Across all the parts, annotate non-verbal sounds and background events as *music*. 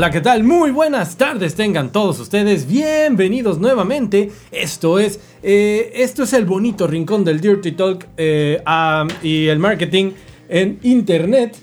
Hola, ¿qué tal? Muy buenas tardes tengan todos ustedes. Bienvenidos nuevamente. Esto es, eh, esto es el bonito rincón del Dirty Talk eh, y el marketing en Internet.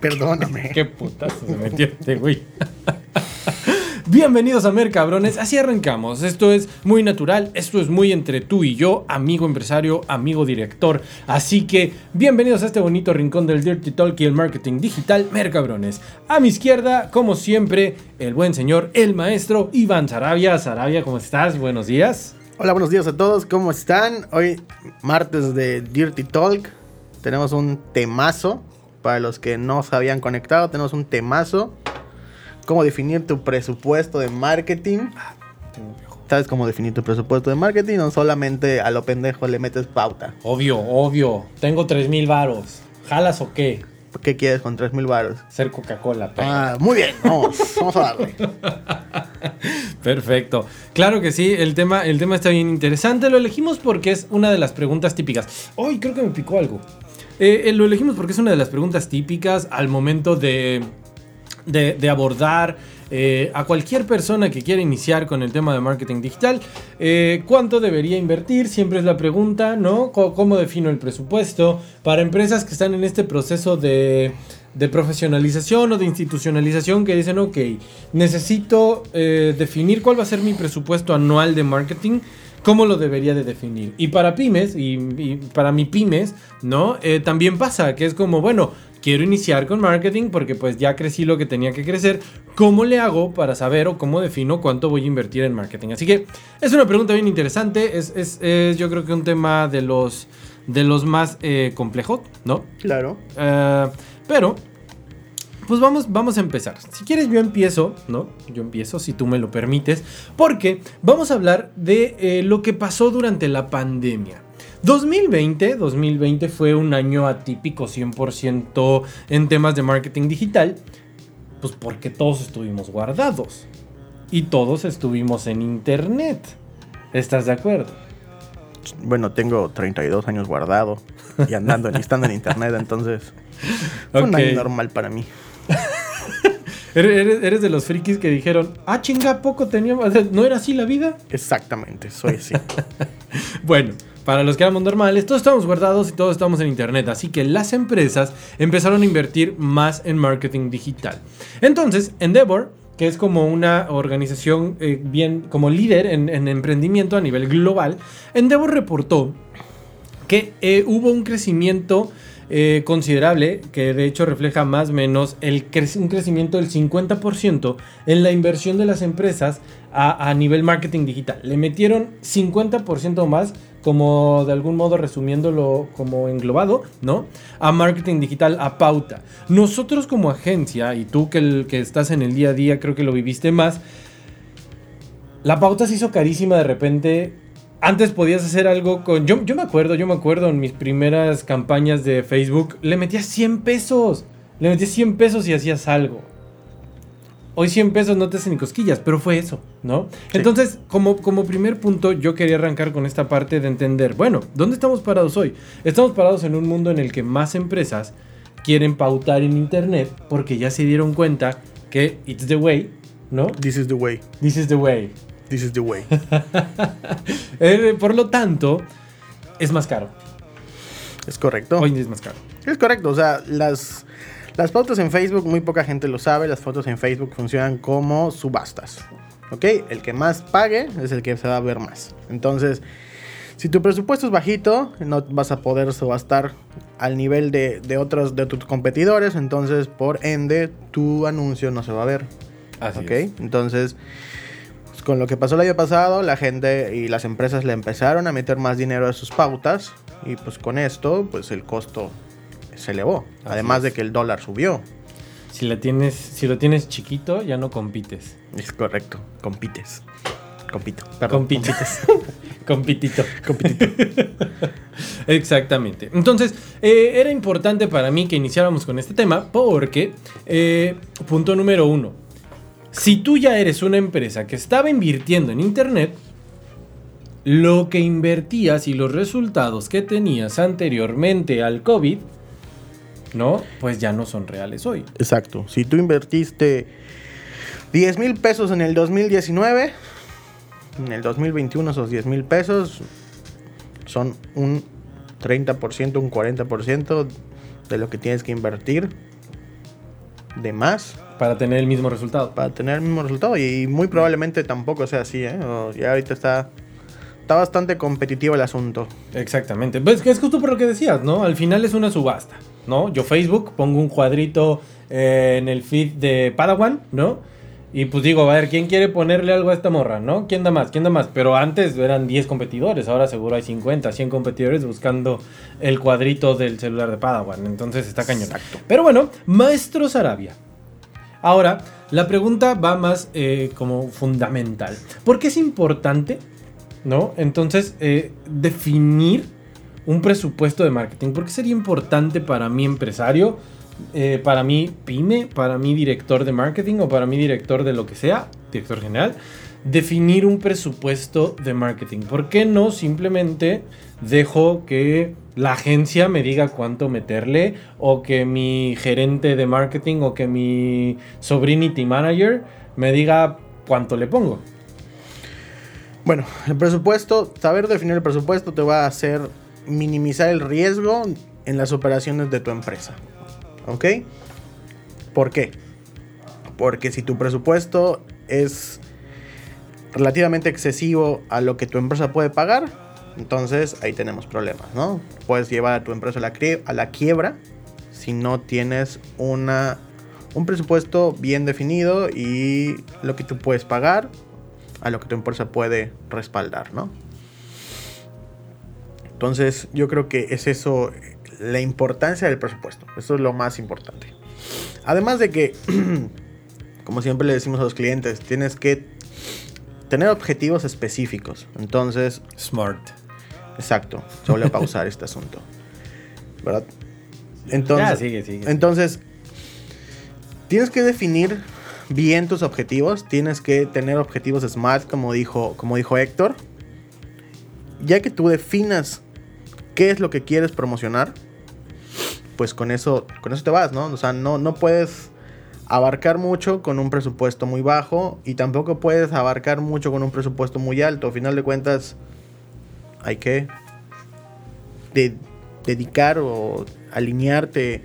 Perdóname. *laughs* Qué putazo se metió este güey. *laughs* Bienvenidos a Mer Cabrones, así arrancamos. Esto es muy natural, esto es muy entre tú y yo, amigo empresario, amigo director. Así que bienvenidos a este bonito rincón del Dirty Talk y el marketing digital Mer Cabrones. A mi izquierda, como siempre, el buen señor, el maestro Iván Sarabia. Sarabia, ¿cómo estás? Buenos días. Hola, buenos días a todos, ¿cómo están? Hoy, martes de Dirty Talk, tenemos un temazo. Para los que no se habían conectado, tenemos un temazo cómo definir tu presupuesto de marketing. ¿Sabes cómo definir tu presupuesto de marketing? No solamente a lo pendejo le metes pauta. Obvio, obvio. Tengo 3 mil varos. ¿Jalas o qué? ¿Qué quieres con 3 mil varos? Ser Coca-Cola. Ah, muy bien, vamos, vamos a darle. *laughs* Perfecto. Claro que sí, el tema, el tema está bien interesante. Lo elegimos porque es una de las preguntas típicas. Hoy creo que me picó algo. Eh, eh, lo elegimos porque es una de las preguntas típicas al momento de de, abordar eh, a cualquier persona que quiera iniciar con el tema de marketing digital. Eh, ¿Cuánto debería invertir? Siempre es la pregunta, ¿no? ¿Cómo, defino el presupuesto? Para empresas que están en este proceso de, profesionalización o de institucionalización que dicen, ok, necesito eh, definir cuál va a ser mi presupuesto anual de marketing. ¿Cómo lo debería de definir? Y para pymes, y, para mi pymes, ¿no? también pasa que es como, bueno, quiero iniciar con marketing porque pues ya crecí lo que tenía que crecer. ¿Cómo le hago para saber o cómo defino cuánto voy a invertir en marketing? Así que es una pregunta bien interesante. Es, es, yo creo que un tema de los, de los más eh, complejos, ¿no? Claro. Eh, pero pues vamos, vamos a empezar. Si quieres, yo empiezo, ¿no? Yo empiezo, si tú me lo permites, porque vamos a hablar de eh, lo que pasó durante la pandemia. 2020, 2020 fue un año atípico 100% en temas de marketing digital, pues porque todos estuvimos guardados y todos estuvimos en internet. ¿Estás de acuerdo? Bueno, tengo 32 años guardado y andando *laughs* estando en internet, entonces fue un año normal para mí. ¿Eres, de los frikis que dijeron, ah, chinga, poco teníamos, ¿no era así la vida? Exactamente, soy así. *laughs* bueno, para los que éramos normales, todos estamos guardados y todos estamos en internet, así que las empresas empezaron a invertir más en marketing digital. Entonces, Endeavor, que es como una organización eh, bien, como líder en, emprendimiento a nivel global, Endeavor reportó que eh, hubo un crecimiento eh, considerable, que de hecho refleja más o menos el un crecimiento del 50% en la inversión de las empresas a, a nivel marketing digital. Le metieron 50% más como de algún modo resumiéndolo como englobado, ¿no? A marketing digital, a pauta. Nosotros como agencia, y tú que, el, que estás en el día a día, creo que lo viviste más, la pauta se hizo carísima de repente. Antes podías hacer algo con... Yo, yo me acuerdo, yo me acuerdo en mis primeras campañas de Facebook, le metías 100 pesos. Le metías 100 pesos y hacías algo hoy 100 pesos no te hacen ni cosquillas, pero fue eso, ¿no? Entonces, como, como primer punto, yo quería arrancar con esta parte de entender, bueno, ¿dónde estamos parados hoy? Estamos parados en un mundo en el que más empresas quieren pautar en Internet porque ya se dieron cuenta que it's the way, ¿no? This is the way. This is the way. This is the way. *laughs* Eh, por lo tanto, es más caro. Es correcto. Hoy es más caro. Es correcto, o sea, las las fotos en Facebook, muy poca gente lo sabe, las fotos en Facebook funcionan como subastas. ¿Ok? El que más pague es el que se va a ver más. Entonces, si tu presupuesto es bajito, no vas a poder subastar al nivel de, otros de tus competidores, entonces por ende tu anuncio no se va a ver. Así ¿Ok? Entonces, con lo que pasó el año pasado, la gente y las empresas le empezaron a meter más dinero a sus pautas y pues con esto, pues el costo se elevó. además de que el dólar subió. Si, la tienes, si lo tienes chiquito, ya no compites. Es correcto, compites. Compito, perdón. Compites. *laughs* Compitito. Compitito. *laughs* Exactamente. Entonces, eh, era importante para mí que iniciáramos con este tema porque, eh, punto número uno, si tú ya eres una empresa que estaba invirtiendo en Internet, lo que invertías y los resultados que tenías anteriormente al COVID ¿no? Pues ya no son reales hoy. Exacto. Si tú invertiste 10 mil pesos en el 2019, en el 2021 esos 10 mil pesos son un 30%, un 40% de lo que tienes que invertir de más Para tener el mismo resultado. para tener el mismo resultado. Y muy probablemente tampoco sea así, ¿eh? O ya ahorita está, está bastante competitivo el asunto. Exactamente. Pues es justo por lo que decías, ¿no? Al final es una subasta, ¿no? Yo Facebook pongo un cuadrito eh, en el feed de Padawan, ¿no? Y pues digo, a ver, ¿quién quiere ponerle algo a esta morra, no? ¿Quién da más? ¿Quién da más? Pero antes eran 10 competidores, ahora seguro hay 50, 100 competidores buscando el cuadrito del celular de Padawan. Entonces está cañón. Exacto. Pero bueno, Maestro Sarabia. Ahora, la pregunta va más eh, como fundamental. ¿Por qué es importante, no? Entonces, eh, definir un presupuesto de marketing. ¿Por qué sería importante para mi empresario, eh, para mi pyme, para mi director de marketing o para mi director de lo que sea, director general, definir un presupuesto de marketing? ¿Por qué no simplemente dejo que la agencia me diga cuánto meterle o que mi gerente de marketing o que mi sobrinity manager me diga cuánto le pongo? Bueno, el presupuesto, saber definir el presupuesto te va a hacer minimizar el riesgo en las operaciones de tu empresa. ¿Ok? ¿Por qué? Porque si tu presupuesto es relativamente excesivo a lo que tu empresa puede pagar, entonces ahí tenemos problemas, ¿no? Puedes llevar a tu empresa a la, quiebra si no tienes una, un presupuesto bien definido y lo que tú puedes pagar a lo que tu empresa puede respaldar, ¿no? Entonces yo creo que es eso la importancia del presupuesto. Eso es lo más importante. Además de que, *clears throat* como siempre le decimos a los clientes, tienes que tener objetivos específicos. Entonces, Smart. Exacto, se vuelve a pausar este asunto. ¿Verdad? Entonces, Ya, sigue, sigue. entonces, tienes que definir bien tus objetivos. Tienes que tener objetivos SMART, como dijo, como dijo Héctor. Ya que tú definas qué es lo que quieres promocionar, pues con eso, con eso te vas, ¿no? O sea, no, no puedes abarcar mucho con un presupuesto muy bajo y tampoco puedes abarcar mucho con un presupuesto muy alto. A final de cuentas, hay que de- dedicar o alinearte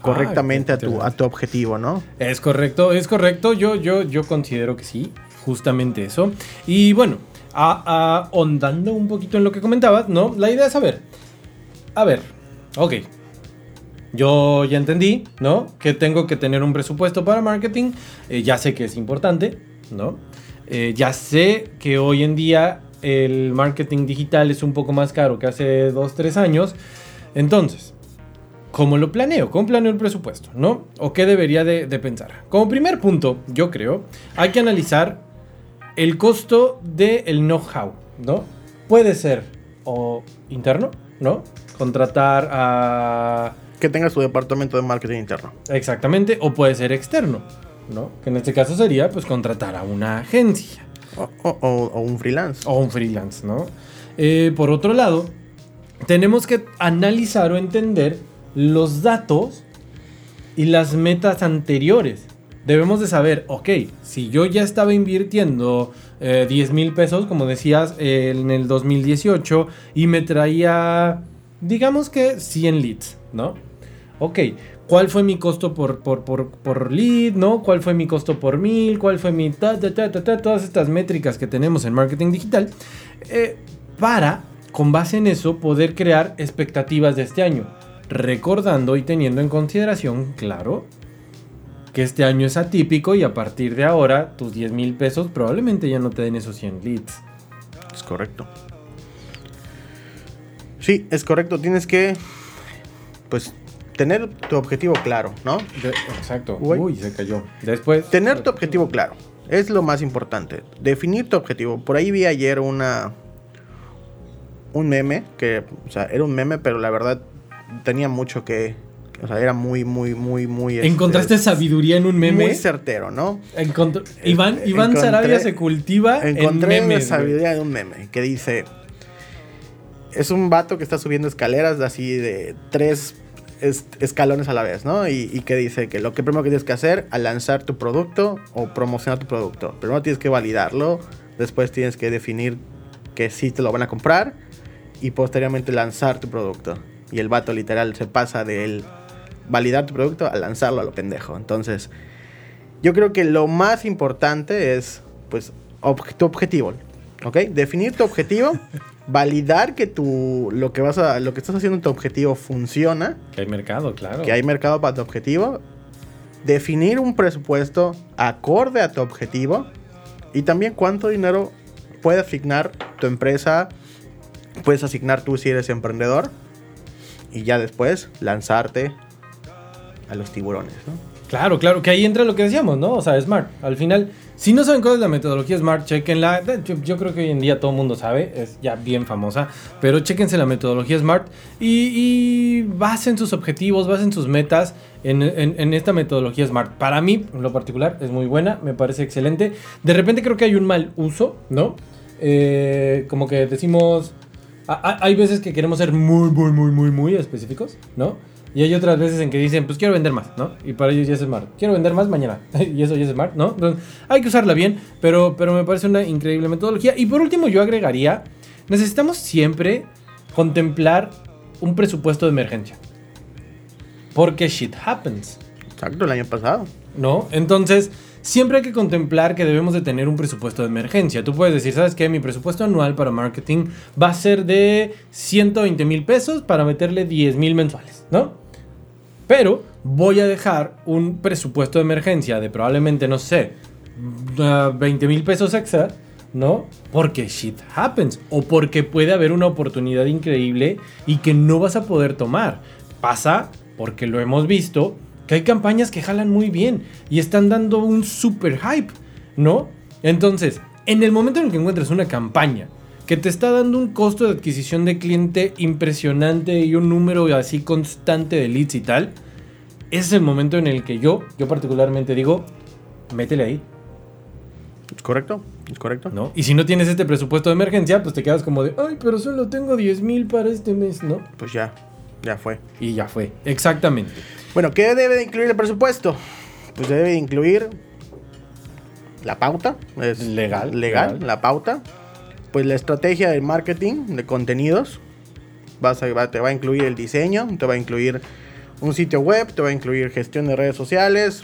correctamente a, tu, a tu objetivo, ¿no? Es correcto, es correcto. Yo, yo, yo considero que sí, justamente eso. Y bueno, ahondando un poquito en lo que comentabas, ¿no? La idea es saber. A ver, ok. Yo ya entendí, ¿no? Que tengo que tener un presupuesto para marketing. eh, ya sé que es importante, ¿no? Eh, ya sé que hoy en día el marketing digital es un poco más caro que hace 2, 3 años. Entonces, ¿Cómo lo planeo? ¿Cómo planeo el presupuesto? ¿No? ¿O qué debería de, de pensar? Como primer punto, yo creo, hay que analizar el costo del know-how, ¿no? Puede ser o interno, ¿no? Contratar a... Que tengas tu departamento de marketing interno. Exactamente, o puede ser externo, ¿no? Que en este caso sería, pues, contratar a una agencia O, un freelance. o un freelance, ¿no? Eh, por otro lado, tenemos que analizar o entender los datos y las metas anteriores. Debemos de saber, ok, si yo ya estaba invirtiendo eh, 10 mil pesos, como decías, eh, en el 2018, y me traía, digamos que 100 leads, ¿no? Ok, ¿cuál fue mi costo por, por, por, por lead, ¿no? ¿Cuál fue mi costo por mil? ¿Cuál fue mi ta, ta? Todas estas métricas que tenemos en marketing digital, eh, para, con base en eso, poder crear expectativas de este año. Recordando y teniendo en consideración, claro, que este año es atípico y a partir de ahora tus 10 mil pesos probablemente ya no te den esos 100 leads. Es correcto. Sí, es correcto. Tienes que, pues, tener tu objetivo claro, ¿no? De- exacto. Uy. Uy, se cayó. Después. Tener tu objetivo claro. Es lo más importante. Definir tu objetivo. Por ahí vi ayer una. Un meme. Que, o sea, era un meme, pero la verdad tenía mucho que. O sea, era muy, muy, muy, muy. este, ¿Encontraste sabiduría en un meme? Muy certero, ¿no? Encontr- Iván, Iván encontré- Sarabia se cultiva Encontré en memes. sabiduría de un meme que dice: Es un vato que está subiendo escaleras de así de tres es- escalones a la vez, ¿no? Y, que dice que lo que primero tienes que hacer al lanzar tu producto o promocionar tu producto. Primero tienes que validarlo, después tienes que definir que sí te lo van a comprar y posteriormente lanzar tu producto. Y el vato literal se pasa del validar tu producto a lanzarlo a lo pendejo. Entonces, yo creo que lo más importante es, pues, tu objetivo, ¿ok? Definir tu objetivo, *laughs* validar que tu, lo que vas a, lo que estás haciendo en tu objetivo funciona, Que hay mercado, claro. que hay mercado para tu objetivo, definir un presupuesto acorde a tu objetivo y también cuánto dinero puede asignar tu empresa, puedes asignar tú si eres emprendedor y ya después lanzarte a los tiburones, ¿no? Claro, claro, que ahí entra lo que decíamos, ¿no? O sea, Smart. Al final, si no saben cuál es la metodología Smart, chequenla. Yo, yo creo que hoy en día todo el mundo sabe, es ya bien famosa, pero chequense la metodología Smart y, y basen sus objetivos, basen sus metas en, en- en esta metodología Smart. Para mí, en lo particular, es muy buena, me parece excelente. De repente creo que hay un mal uso, ¿no? Eh, como que decimos... a- a- Hay veces que queremos ser muy, muy, muy, muy, muy específicos, ¿no? Y hay otras veces en que dicen, pues quiero vender más, ¿no? Y para ellos ya es smart. Quiero vender más mañana. *laughs* y eso ya es smart, ¿no? Entonces, hay que usarla bien, pero, pero me parece una increíble metodología. Y por último, yo agregaría, necesitamos siempre contemplar un presupuesto de emergencia. Porque shit happens. Exacto, el año pasado. ¿no? Entonces, siempre hay que contemplar que debemos de tener un presupuesto de emergencia. Tú puedes decir, ¿sabes qué? Mi presupuesto anual para marketing va a ser de 120 mil pesos para meterle 10 mil mensuales, ¿no? Pero voy a dejar un presupuesto de emergencia de probablemente, no sé, 20 mil pesos extra, ¿no? Porque shit happens. O porque puede haber una oportunidad increíble y que no vas a poder tomar. Pasa, porque lo hemos visto, que hay campañas que jalan muy bien y están dando un super hype, ¿no? Entonces, en el momento en el que encuentres una campaña que te está dando un costo de adquisición de cliente impresionante y un número así constante de leads y tal, ese es el momento en el que yo, yo particularmente digo, métele ahí, ¿Es correcto? ¿Es correcto? ¿no? Y si no tienes este presupuesto de emergencia, pues te quedas como de, ay, pero solo tengo 10 mil para este mes, ¿no? Pues ya, ya fue. Y ya fue, exactamente. Bueno, ¿qué debe de incluir el presupuesto? Pues debe de incluir la pauta. Es Legal, Legal, legal. la pauta. Pues la estrategia de marketing de contenidos. Vas a, va- te va a incluir el diseño, te va a incluir un sitio web, te va a incluir gestión de redes sociales,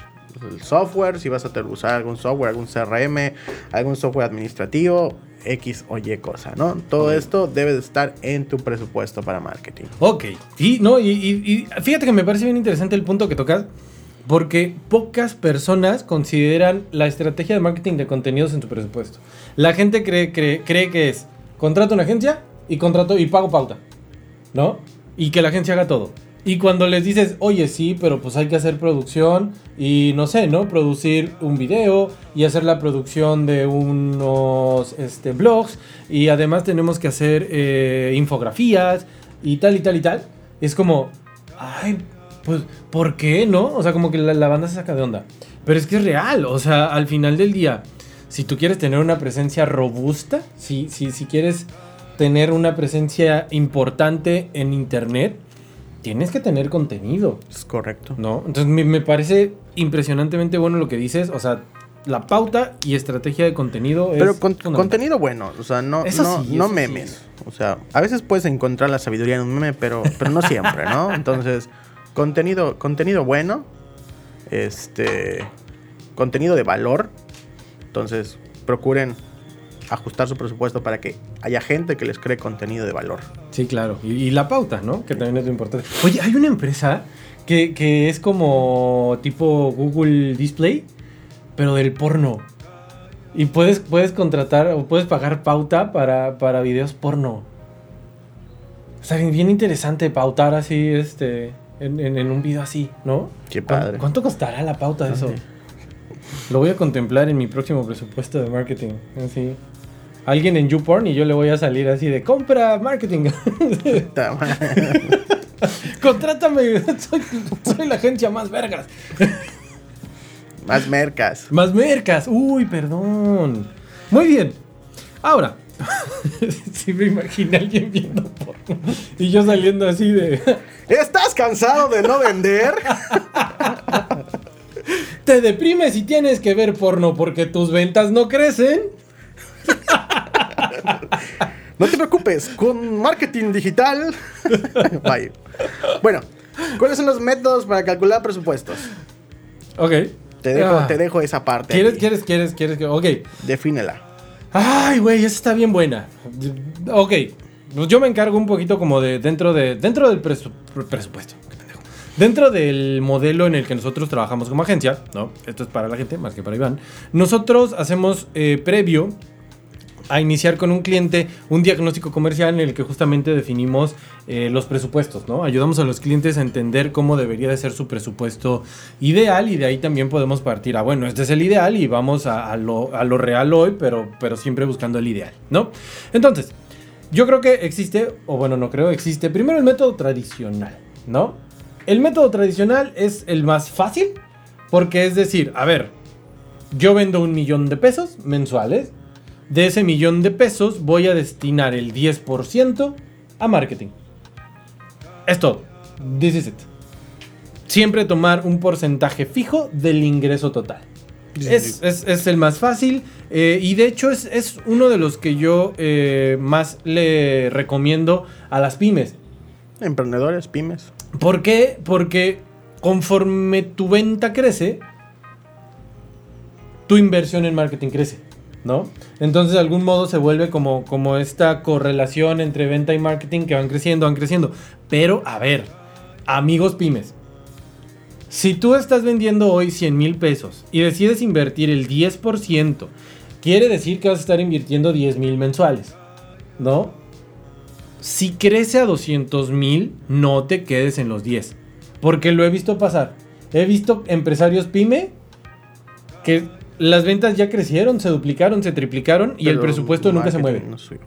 el software, si vas a usar algún software, algún CRM, algún software administrativo, X o Y cosa, ¿no? Todo esto debe de estar en tu presupuesto para marketing. Ok, y, no, y, y- y fíjate que me parece bien interesante el punto que tocas, porque pocas personas consideran la estrategia de marketing de contenidos en su presupuesto. La gente cree, cree, cree que es contrato una agencia y contrato y pago pauta, ¿no? Y que la agencia haga todo. Y cuando les dices, oye, sí, pero pues hay que hacer producción y no sé, ¿no? Producir un video y hacer la producción de unos este, blogs y además tenemos que hacer eh, infografías y tal y tal y tal. Es como, ay, pues, ¿por qué no? O sea, como que la, la banda se saca de onda. Pero es que es real, o sea, al final del día, si tú quieres tener una presencia robusta, si, si, si quieres tener una presencia importante en internet, tienes que tener contenido, Es correcto. ¿no? Entonces me, me parece impresionantemente bueno lo que dices, o sea, la pauta y estrategia de contenido es Pero con- contenido bueno, o sea, no, Eso no, sí, no eso memes. sí. O sea, a veces puedes encontrar la sabiduría en un meme, pero, pero no siempre, ¿no? *laughs* Entonces, contenido, contenido bueno, este, contenido de valor. Entonces, procuren ajustar su presupuesto para que haya gente que les cree contenido de valor. Sí, claro. Y, y la pauta, ¿no? Que también es lo importante. Oye, hay una empresa que, que es como tipo Google Display, pero del porno. Y puedes, puedes contratar o puedes pagar pauta para, para videos porno. O sea, bien interesante pautar así, este, en, en- en un video así, ¿no? Qué ¿Cuánto- padre. ¿Cuánto costará la pauta de eso? Lo voy a contemplar en mi próximo presupuesto de marketing. Así. Alguien en YouPorn y yo le voy a salir así de compra marketing. *laughs* Contrátame, soy, soy la agencia más vergas. Más mercas. Más mercas. Uy, perdón. Muy bien. Ahora, *laughs* sí me imaginé a alguien viendo porno. Y yo saliendo así de... ¿Estás cansado de no vender? *laughs* ¿Te deprimes y tienes que ver porno porque tus ventas no crecen? No te preocupes, con marketing digital. *laughs* Bye. Bueno, ¿cuáles son los métodos para calcular presupuestos? Ok. Te dejo, Ah. te dejo esa parte. ¿Quieres, aquí. quieres, quieres, quieres? Ok. Defínela. Ay, güey, esa está bien buena. Ok. Pues yo me encargo un poquito como de dentro de dentro del presu- presupuesto. Dentro del modelo en el que nosotros trabajamos como agencia, ¿no? Esto es para la gente más que para Iván. Nosotros hacemos eh, previo a iniciar con un cliente un diagnóstico comercial en el que justamente definimos eh, los presupuestos, ¿no? Ayudamos a los clientes a entender cómo debería de ser su presupuesto ideal y de ahí también podemos partir a, bueno, este es el ideal y vamos a, a lo, a lo real hoy, pero, pero siempre buscando el ideal, ¿no? Entonces, yo creo que existe, o bueno, no creo, existe primero el método tradicional, ¿no? El método tradicional es el más fácil porque es decir, a ver, yo vendo un millón de pesos mensuales. De ese millón de pesos voy a destinar el 10% a marketing. Es todo. This is it. Siempre tomar un porcentaje fijo del ingreso total. Es, sí. es- es el más fácil eh, y de hecho es, es uno de los que yo eh, más le recomiendo a las pymes. Emprendedores, pymes. ¿Por qué? Porque conforme tu venta crece, tu inversión en marketing crece, ¿no? Entonces de algún modo se vuelve como, como esta correlación entre venta y marketing que van creciendo, van creciendo. Pero, a ver, amigos pymes, si tú estás vendiendo hoy 100 mil pesos y decides invertir el 10%, quiere decir que vas a estar invirtiendo 10 mil mensuales, ¿no? Si crece a 200 mil, no te quedes en los 10. Porque lo he visto pasar. He visto empresarios pyme que las ventas ya crecieron, se duplicaron, se triplicaron y el presupuesto nunca se mueve. no suyo.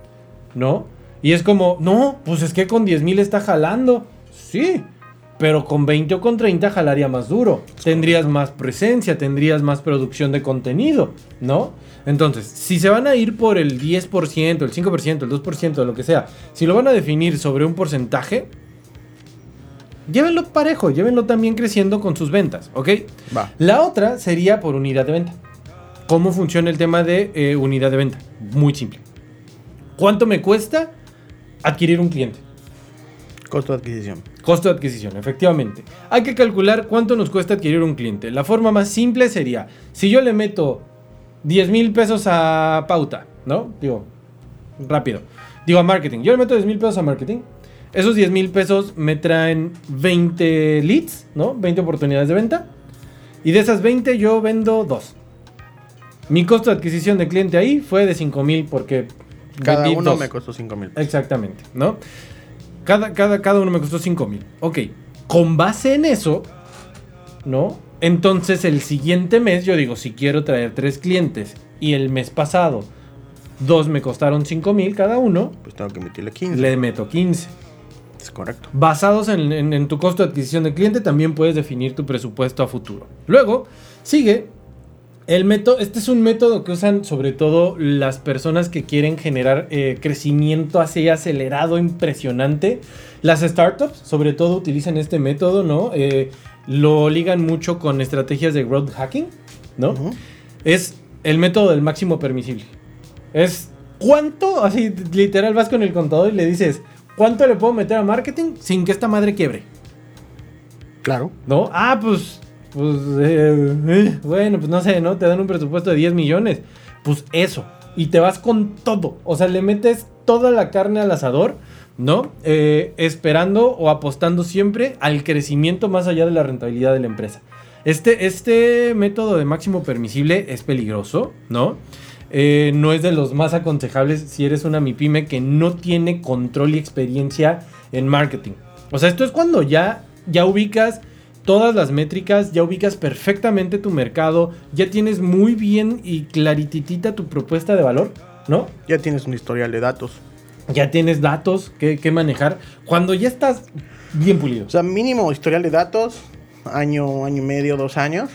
¿No? Y es como, no, pues es que con 10 mil está jalando. Sí, pero con 20 o con 30 jalaría más duro. Tendrías más presencia, tendrías más producción de contenido, ¿no? Entonces, si se van a ir por el 10%, el 5%, el 2%, lo que sea, si lo van a definir sobre un porcentaje, llévenlo parejo, llévenlo también creciendo con sus ventas, ¿ok? Va. La otra sería por unidad de venta. ¿Cómo funciona el tema de eh, unidad de venta? Muy simple. ¿Cuánto me cuesta adquirir un cliente? Costo de adquisición. Costo de adquisición, efectivamente. Hay que calcular cuánto nos cuesta adquirir un cliente. La forma más simple sería, si yo le meto 10 mil pesos a pauta, ¿no? Digo, rápido. Digo a marketing. Yo le meto 10 mil pesos a marketing. Esos 10 mil pesos me traen 20 leads, ¿no? 20 oportunidades de venta. Y de esas 20 yo vendo 2. Mi costo de adquisición de cliente ahí fue de 5 mil porque... Cada uno dos. me costó 5 mil. Exactamente, ¿no? Cada, cada, cada uno me costó 5 mil. Ok, con base en eso, ¿no? Entonces el siguiente mes yo digo, si quiero traer tres clientes y el mes pasado dos me costaron 5 mil cada uno, Pues tengo que emitirle 15. le meto 15. Es correcto. Basados en, en- en tu costo de adquisición de cliente, también puedes definir tu presupuesto a futuro. Luego, sigue el método. Este es un método que usan sobre todo las personas que quieren generar eh, crecimiento así acelerado, impresionante. Las startups, sobre todo, utilizan este método, ¿no? Eh, lo ligan mucho con estrategias de growth hacking, ¿no? Es el método del máximo permisible. Es cuánto, así literal vas con el contador y le dices, ¿cuánto le puedo meter a marketing sin que esta madre quiebre? Claro. ¿No? Ah, pues, pues, eh, eh, bueno, pues no sé, ¿no? Te dan un presupuesto de 10 millones. Pues eso. Y te vas con todo. O sea, le metes toda la carne al asador, ¿no? Eh, esperando o apostando siempre al crecimiento más allá de la rentabilidad de la empresa. Este, este método de máximo permisible es peligroso, ¿no? Eh, no es de los más aconsejables si eres una MIPYME que no tiene control y experiencia en marketing. O sea, esto es cuando ya, ya ubicas todas las métricas, ya ubicas perfectamente tu mercado, ya tienes muy bien y clarititita tu propuesta de valor, ¿no? Ya tienes un historial de datos. Ya tienes datos que, que manejar. Cuando ya estás bien pulido. O sea, mínimo historial de datos, año, año y medio, dos años.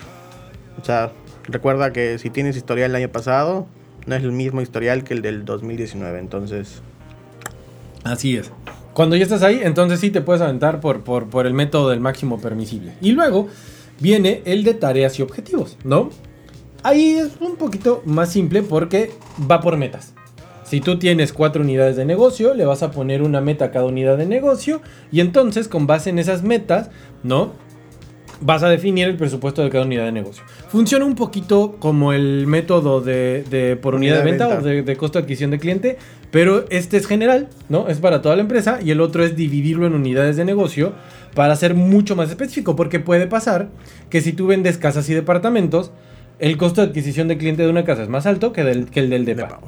O sea, recuerda que si tienes historial el año pasado, no es el mismo historial que el del 2019. Entonces, Así es. Cuando ya estás ahí, entonces sí te puedes aventar por, por, por el método del máximo permisible. Y luego viene el de tareas y objetivos, ¿no? Ahí es un poquito más simple porque va por metas. Si tú tienes cuatro unidades de negocio, le vas a poner una meta a cada unidad de negocio y entonces con base en esas metas, ¿no? Vas a definir el presupuesto de cada unidad de negocio. Funciona un poquito como el método de, de por unidad, de venta, o de, de costo de adquisición de cliente, pero este es general, ¿no? Es para toda la empresa y el otro es dividirlo en unidades de negocio para ser mucho más específico, porque puede pasar que si tú vendes casas y departamentos, el costo de adquisición de cliente de una casa es más alto que, del, que el del depa, Depa.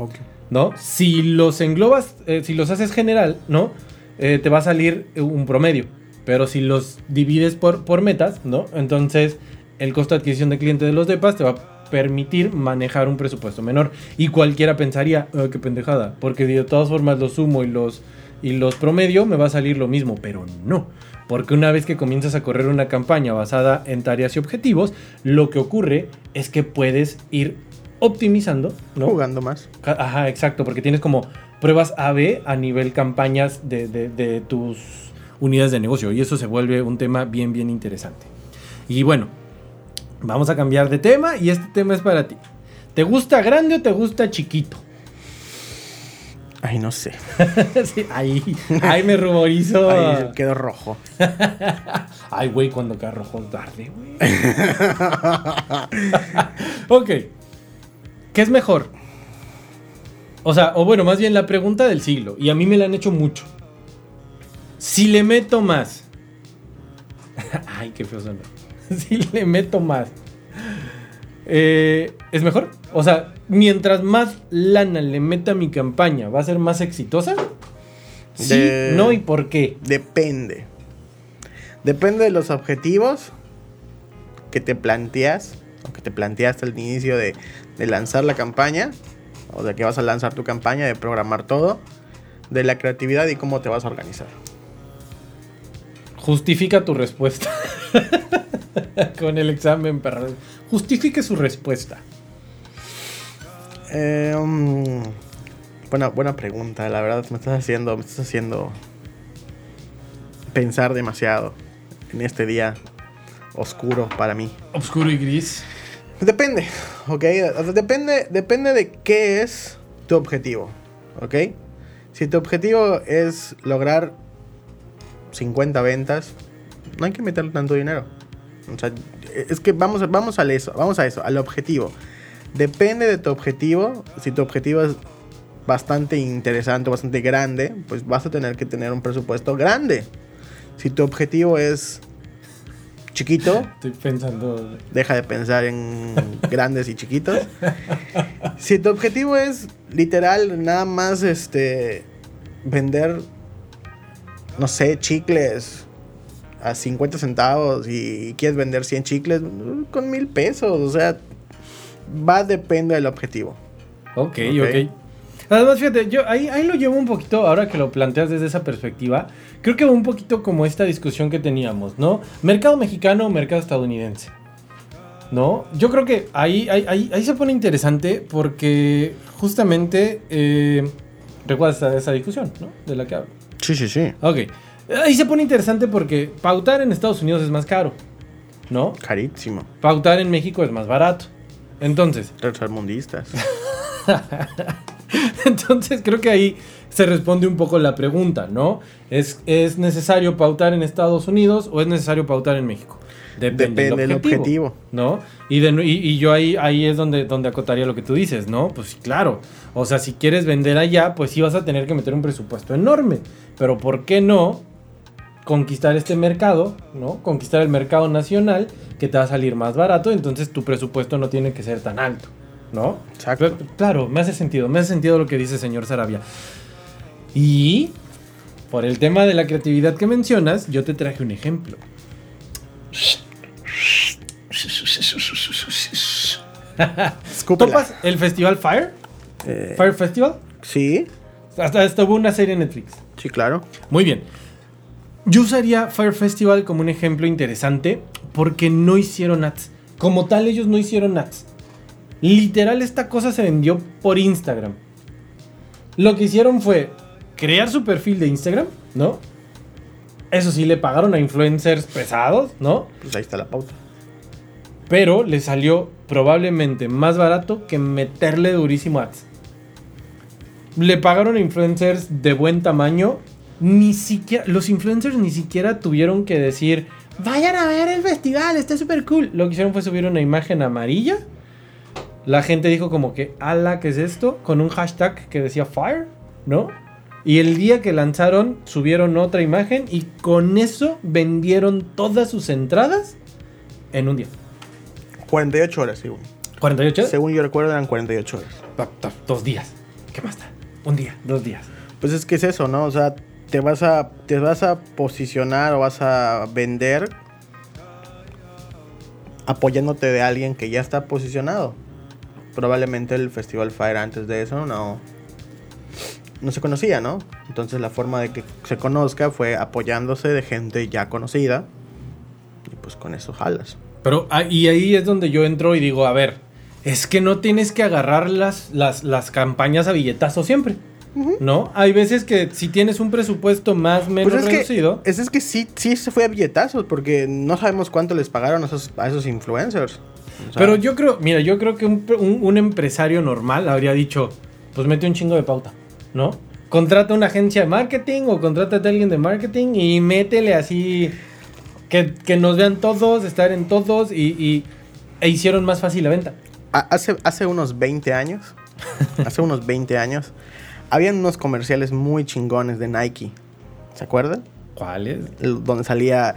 ¿no? Si los englobas, eh, si los haces general, ¿no? Eh, te va a salir un promedio, pero si los divides por, por metas, ¿no? Entonces el costo de adquisición de cliente de los depas te va a permitir manejar un presupuesto menor y cualquiera pensaría, "Ah, qué pendejada, porque de todas formas los sumo y los, y los promedio me va a salir lo mismo, pero no. Porque una vez que comienzas a correr una campaña basada en tareas y objetivos, lo que ocurre es que puedes ir optimizando, ¿no? Jugando más. Ajá, exacto, porque tienes como pruebas AB a nivel campañas de, de- de tus unidades de negocio y eso se vuelve un tema bien, bien interesante. Y bueno, vamos a cambiar de tema y este tema es para ti. ¿Te gusta grande o te gusta chiquito? Ay, no sé. *laughs* Sí, ahí, ahí me ruborizo. Ahí quedó rojo. *laughs* Ay, güey, cuando queda rojo tarde, güey. *laughs* ok. ¿Qué es mejor? O sea, o bueno, más bien la pregunta del siglo. Y a mí me la han hecho mucho. Si le meto más. Ay, qué feo suena. Si le meto más. Eh, ¿Es mejor? O sea, mientras más lana le meta a mi campaña, ¿va a ser más exitosa? Sí, De- no y por qué. Depende. Depende de los objetivos que te planteas, o que te planteaste al inicio de, de lanzar la campaña, o de que vas a lanzar tu campaña, de programar todo, de la creatividad y cómo te vas a organizar. Justifica tu respuesta. *laughs* Con el examen, perro. Justifique su respuesta. Eh, mm, buena, buena pregunta, la verdad me estás haciendo, me estás haciendo pensar demasiado en este día oscuro para mí. Oscuro y gris. Depende, ¿ok? Depende, depende de qué es tu objetivo, ¿ok? Si tu objetivo es lograr 50 ventas, no hay que meterle tanto dinero. O sea, es que vamos, a- vamos a eso, vamos a eso, al objetivo. Depende de tu objetivo. Si tu objetivo es bastante interesante, bastante grande, pues vas a tener que tener un presupuesto grande. Si tu objetivo es chiquito, Estoy pensando. deja de pensar en grandes y chiquitos. Si tu objetivo es literal nada más este vender no sé, chicles a 50 centavos y quieres vender 100 chicles con mil pesos, o sea, va depende del objetivo. Ok, Ok. ok. Además, fíjate, yo ahí, ahí lo llevo un poquito, ahora que lo planteas desde esa perspectiva, creo que un poquito como esta discusión que teníamos, ¿no? Mercado mexicano o mercado estadounidense. ¿No? Yo creo que ahí, ahí, ahí, ahí se pone interesante porque justamente eh, recuerdas esa discusión, ¿no? De la que hablo. Sí, sí, sí. Ok. Ahí se pone interesante porque pautar en Estados Unidos es más caro, ¿no? Carísimo. Pautar en México es más barato. Entonces, *laughs* Tercermundistas. *laughs* Entonces creo que ahí se responde un poco la pregunta, ¿no? ¿Es, ¿Es necesario pautar en Estados Unidos o es necesario pautar en México? Depende del objetivo. ¿No? Y, de, y, y yo ahí, ahí es donde, donde acotaría lo que tú dices, ¿no? Pues sí, claro. O sea, si quieres vender allá, pues sí vas a tener que meter un presupuesto enorme. Pero ¿por qué no conquistar este mercado, ¿no? Conquistar el mercado nacional que te va a salir más barato, entonces tu presupuesto no tiene que ser tan alto, ¿no? Exacto. Pero, claro, me hace sentido, me hace sentido lo que dice señor Sarabia. Y por el tema de la creatividad que mencionas, yo te traje un ejemplo. ¿Topas el festival Fire? Eh, Fire Festival. Sí, Hasta, hasta hubo una serie en Netflix. sí, claro. Muy bien. Yo usaría Fire Festival como un ejemplo interesante porque no hicieron ads. Como tal, ellos no hicieron ads. Literal, esta cosa se vendió por Instagram. Lo que hicieron fue crear su perfil de Instagram, ¿no? Eso sí, le pagaron a influencers pesados, ¿no? Pues ahí está la pauta. Pero le salió probablemente más barato que meterle durísimo ads. Le pagaron a influencers de buen tamaño. Ni siquiera, los influencers ni siquiera tuvieron que decir, vayan a ver el festival, está súper cool. Lo que hicieron fue subir una imagen amarilla. La gente dijo como que, ala, ¿qué es esto? Con un hashtag que decía fire, ¿no? Y el día que lanzaron, subieron otra imagen y con eso vendieron todas sus entradas en un día. 48 horas, según. ¿48? Según yo recuerdo, eran 48 horas. Dos días. ¿Qué más da? Un día, dos días. Pues es que es eso, ¿no? O sea, te vas a, te vas a posicionar o vas a vender apoyándote de alguien que ya está posicionado. Probablemente el Festival Fire antes de eso no, no se conocía, ¿no? Entonces la forma de que se conozca fue apoyándose de gente ya conocida. Y pues con eso jalas. Pero ah, y ahí es donde yo entro y digo, a ver, es que no tienes que agarrar las, las, las campañas a billetazo siempre. ¿No? Hay veces que si tienes un presupuesto más menos Pues es reducido. que, es, es que sí, sí se fue a billetazos porque no sabemos cuánto les pagaron a esos, a esos influencers. O sea, Pero yo creo, mira, yo creo que un, un- un empresario normal habría dicho, pues mete un chingo de pauta, ¿no? Contrata una agencia de marketing o contrata a alguien de marketing y métele así que, que nos vean todos, estar en todos y, y- e hicieron más fácil la venta. hace, hace unos 20 años, *laughs* hace unos 20 años, habían unos comerciales muy chingones de Nike. ¿Se acuerdan? ¿Cuáles? Donde salía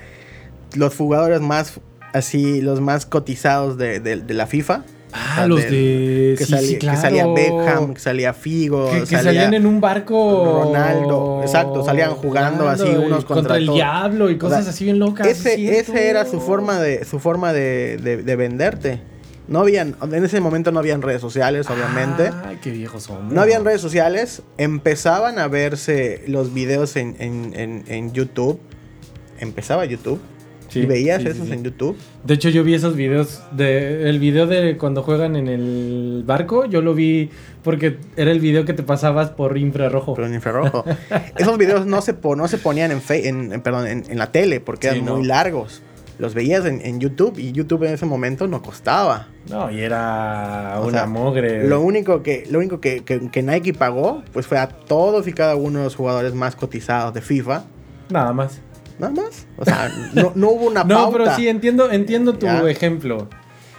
los jugadores más así, los más cotizados de, de- de la FIFA. Ah, O sea, los de... Que, sí, salía, sí, que salía. Beckham, que salía Figo, Que, que salía salían en un barco. Ronaldo. Exacto, salían jugando así unos y contra el diablo y O cosas sea, así bien locas. Ese, ese era su forma de su forma de, de- de venderte. No habían, en ese momento no habían redes sociales, obviamente. Ay, qué viejos somos. No habían redes sociales. Empezaban a verse los videos en, en- en- en YouTube. Empezaba YouTube. Sí, y veías sí, esos sí. en YouTube. De hecho, yo vi esos videos de el video de cuando juegan en el barco, yo lo vi porque era el video que te pasabas por infrarrojo. Pero en infrarrojo. *laughs* esos videos no se, po- no se ponían en, fe- en, en- perdón, en, en la tele porque eran no. muy largos. Los veías en, en YouTube y YouTube en ese momento no costaba. No, y era O una sea, mogre. Lo único que, lo único que, que- que Nike pagó pues fue a todos y cada uno de los jugadores más cotizados de FIFA. Nada más. Nada más. O sea, no, no hubo una *laughs* No, pauta. pero sí, entiendo, entiendo tu Ya. ejemplo.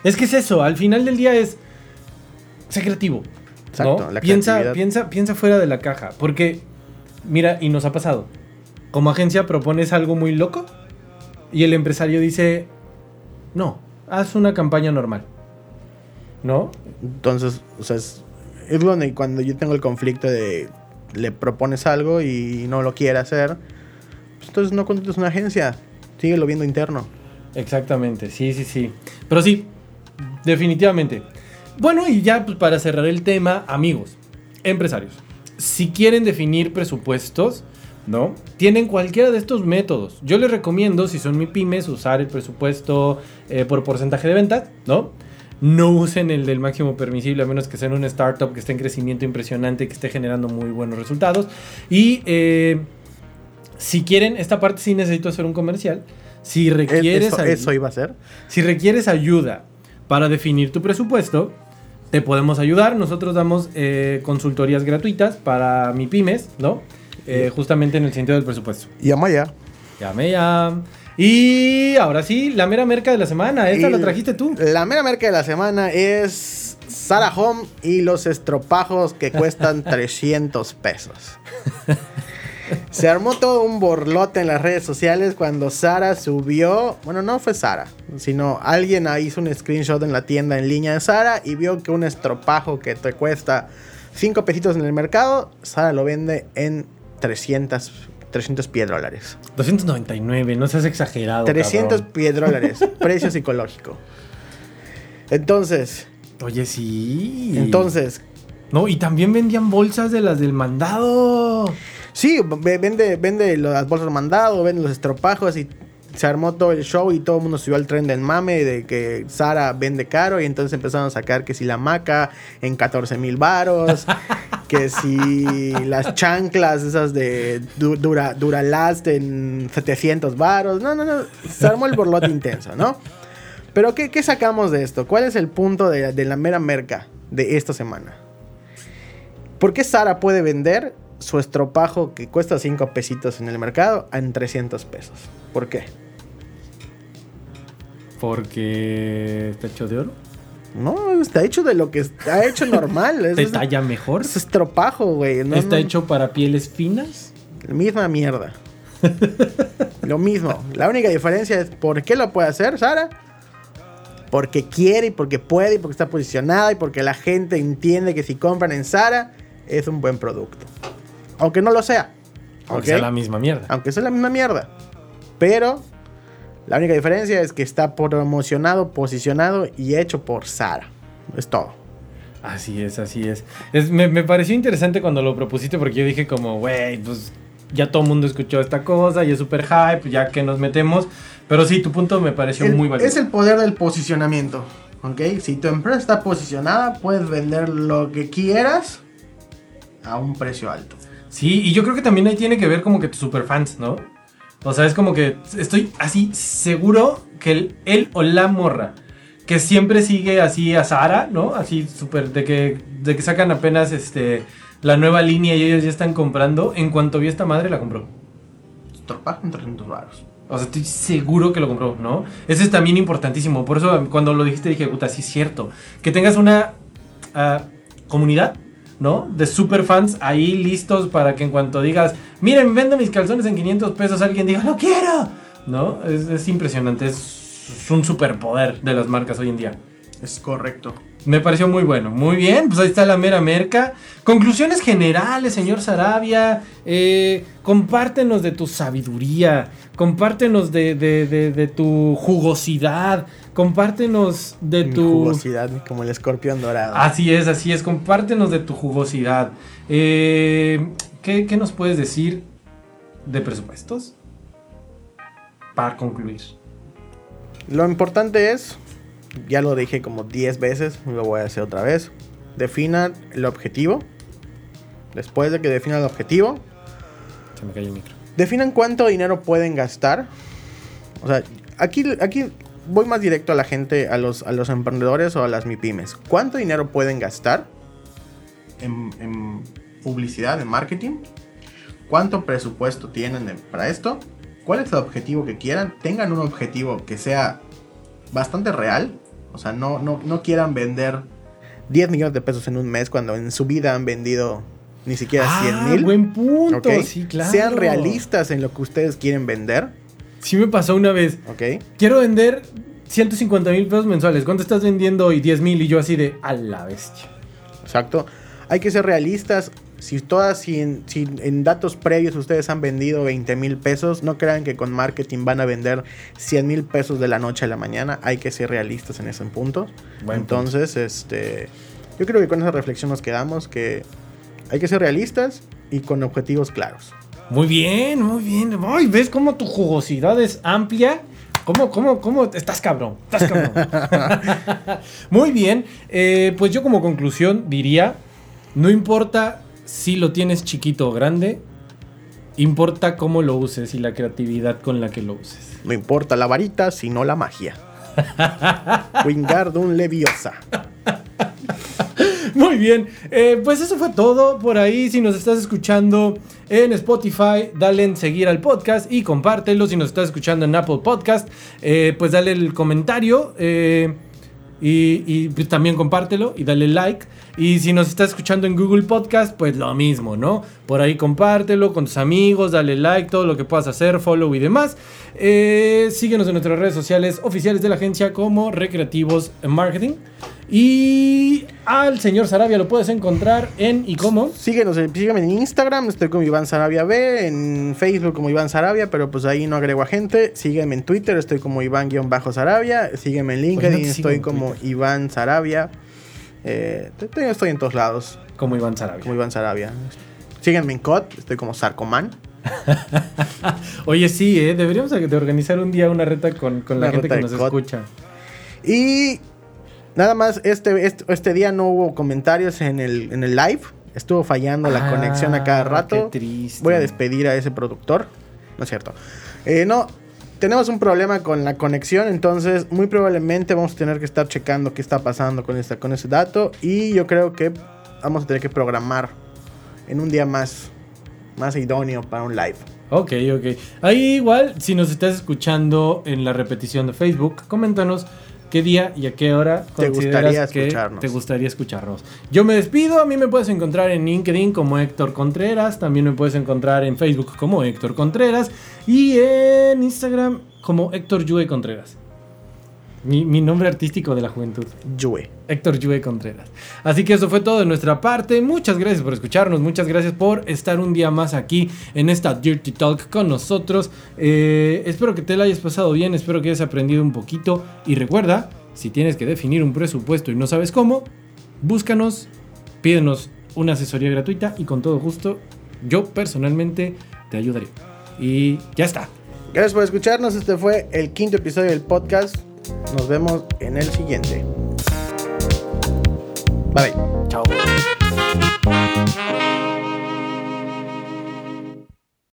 Es que es eso, al final del día es. Sé creativo. Exacto, ¿no? la piensa, piensa, piensa fuera de la caja. Porque, mira, y nos ha pasado. Como agencia propones algo muy loco y el empresario dice: No, haz una campaña normal. ¿No? Entonces, o sea, es, es donde cuando yo tengo el conflicto de le propones algo y no lo quiere hacer, pues entonces no contrates una agencia, síguelo viendo interno. Exactamente, sí, sí, sí. Pero sí, definitivamente. Bueno, y ya pues, para cerrar el tema, amigos, empresarios, si quieren definir presupuestos, ¿no? Tienen cualquiera de estos métodos. Yo les recomiendo, si son mi pymes, usar el presupuesto eh, por porcentaje de ventas, ¿no? No usen el del máximo permisible a menos que sean una startup que esté en crecimiento impresionante, que esté generando muy buenos resultados. Y eh, si quieren, esta parte sí necesito hacer un comercial. Si Es- requieres eso, ayu- eso iba a ser. si requieres ayuda para definir tu presupuesto, te podemos ayudar. Nosotros damos eh, consultorías gratuitas para mi pymes, ¿no? Eh, justamente en el sentido del presupuesto. Llama ya. Llame ya. Y ahora sí, la mera merca de la semana. Esta Y la trajiste tú. La mera merca de la semana es Sara Home y los estropajos que cuestan *laughs* 300 pesos. Se armó todo un borlote en las redes sociales cuando Sara subió, bueno, no fue Sara, sino alguien ahí hizo un screenshot en la tienda en línea de Sara y vio que un estropajo que te cuesta 5 pesitos en el mercado, Sara lo vende en 300, 300 piedrólares. 299, no seas exagerado. 300 cabrón. piedrólares, *laughs* precio psicológico. Entonces, Oye, sí. entonces, No, y también vendían bolsas de las del mandado. sí, ve- vende, vende las bolsas mandado, vende los estropajos y se armó todo el show y todo el mundo subió al tren del mame de que Sara vende caro y entonces empezaron a sacar que si la maca en 14 mil varos, *laughs* que si las chanclas esas de Dura, Duralast en 700 varos, no, no, no, se armó el borlote intenso, ¿no? Pero ¿qué, ¿qué, sacamos de esto? ¿Cuál es el punto de, de la mera merca de esta semana? ¿Por qué Sara puede vender su estropajo que cuesta 5 pesitos en el mercado en 300 pesos? ¿Por qué? Porque está hecho de oro. No, está hecho de lo que está hecho normal. *laughs* Es, ¿Te talla mejor? Es estropajo, güey. No, ¿Está hecho para pieles finas? La misma mierda. *laughs* lo mismo. La única diferencia es por qué lo puede hacer, Sara. Porque quiere y porque puede y porque está posicionada y porque la gente entiende que si compran en Sara es un buen producto. Aunque no lo sea. Aunque sea la misma mierda. Aunque sea la misma mierda. Pero la única diferencia es que está promocionado, posicionado y hecho por Sara. Es todo. Así es, así es. me, pareció interesante cuando lo propusiste porque yo dije como, güey, pues ya todo el mundo escuchó esta cosa y es súper hype, ya que nos metemos. Pero sí, tu punto me pareció muy valioso. Es el poder del posicionamiento, ¿ok? Si tu empresa está posicionada, puedes vender lo que quieras a un precio alto. Sí, y yo creo que también ahí tiene que ver como que tus superfans, ¿no? O sea, es como que estoy así seguro que él o la morra que siempre sigue así a Sara, ¿no? Así súper de que, de que sacan apenas este, la nueva línea y ellos ya están comprando. En cuanto vio esta madre, la compró. Torpa en 300 baros. O sea, estoy seguro que lo compró, ¿no? Eso es también importantísimo. Por eso cuando lo dijiste dije, puta, sí es cierto. Que tengas una uh, comunidad ¿no? De super fans ahí listos para que en cuanto digas, miren, vendo mis calzones en 500 pesos, alguien diga, ¡lo quiero! ¿No? Es, impresionante, es un superpoder de las marcas hoy en día. Es correcto. Me pareció muy bueno. Muy bien, pues ahí está la mera merca. Conclusiones generales, señor Sarabia. Eh, compártenos de tu sabiduría. Compártenos de, de, tu jugosidad. Compártenos de tu. Jugosidad, como el escorpión dorado. Así es, así es. Compártenos de tu jugosidad. Eh, ¿qué, ¿Qué nos puedes decir de presupuestos? Para concluir. Lo importante es ya lo dije como 10 veces, lo voy a hacer otra vez. Definan el objetivo. Después de que definan el objetivo, se me cae el micro. Definan cuánto dinero pueden gastar. O sea, aquí, aquí voy más directo a la gente, a los, a los emprendedores o a las MIPIMES. ¿Cuánto dinero pueden gastar en, en publicidad, en marketing? ¿Cuánto presupuesto tienen para esto? ¿Cuál es el objetivo que quieran? Tengan un objetivo que sea bastante real o sea, no, no, no quieran vender 10 millones de pesos en un mes cuando en su vida han vendido ni siquiera 100 ah, mil. buen punto, sí, claro. Sean realistas en lo que ustedes quieren vender. Sí me pasó una vez. Ok. Quiero vender 150 mil pesos mensuales. ¿Cuánto estás vendiendo hoy? 10 mil y yo así de a la bestia. Exacto. Hay que ser realistas si todas, si en, datos previos ustedes han vendido 20 mil pesos, no crean que con marketing van a vender 100 mil pesos de la noche a la mañana. Hay que ser realistas en ese punto. Entonces, este, yo creo que con esa reflexión nos quedamos que hay que ser realistas y con objetivos claros. Muy bien, muy bien. Ay, ¿Ves cómo tu jugosidad es amplia? ¿Cómo, cómo, cómo? Estás cabrón, estás cabrón. *laughs* muy bien, eh, pues yo como conclusión diría, no importa si lo tienes chiquito o grande, importa cómo lo uses y la creatividad con la que lo uses. No importa la varita, sino la magia. *laughs* Wingardium Leviosa. Muy bien, eh, pues eso fue todo por ahí. Si nos estás escuchando en Spotify, dale en seguir al podcast y compártelo. Si nos estás escuchando en Apple Podcast, eh, pues dale el comentario eh, y, pues también compártelo y dale like. Y si nos estás escuchando en Google Podcast, pues lo mismo, ¿no? Por ahí compártelo con tus amigos, dale like, todo lo que puedas hacer, follow y demás. Eh, síguenos en nuestras redes sociales oficiales de la agencia como Recreativos Marketing. Y al señor Sarabia lo puedes encontrar en y cómo. Síguenos, sígueme en Instagram, estoy como Iván Sarabia B, en Facebook como Iván Sarabia, pero pues ahí no agrego a gente. Sígueme en Twitter, estoy como Iván-Sarabia. Sígueme en LinkedIn, estoy como Iván Sarabia. Eh, estoy en todos lados. Como Iván Sarabia. Como Iván Sarabia. Síganme en COD, estoy como Sarcoman. *laughs* Oye, sí, ¿eh? deberíamos de organizar un día una reta con, con la Una gente que nos COD. escucha. Y nada más, este, este, este día no hubo comentarios en el, en el live. Estuvo fallando la Ah, conexión a cada rato. qué triste. Voy a despedir a ese productor. No es cierto. Eh, no, tenemos un problema con la conexión, entonces muy probablemente vamos a tener que estar checando qué está pasando con, esta, con ese dato. Y yo creo que vamos a tener que programar en un día más, más idóneo para un live. Ok, ok. Ahí igual, si nos estás escuchando en la repetición de Facebook, coméntanos qué día y a qué hora Te gustaría que escucharnos. te gustaría escucharnos. Yo me despido, a mí me puedes encontrar en LinkedIn como Héctor Contreras, también me puedes encontrar en Facebook como Héctor Contreras y en Instagram como Héctor Yue Contreras. Mi, mi nombre artístico de la juventud. Yue. Héctor Yue Contreras. Así que eso fue todo de nuestra parte. Muchas gracias por escucharnos. Muchas gracias por estar un día más aquí en esta Dirty Talk con nosotros. Eh, espero que te la hayas pasado bien. Espero que hayas aprendido un poquito. Y recuerda, si tienes que definir un presupuesto y no sabes cómo, búscanos, pídenos una asesoría gratuita y con todo gusto, yo personalmente te ayudaré. Y ya está. Gracias por escucharnos. Este fue el quinto episodio del podcast. Nos vemos en el siguiente. Bye. Chao.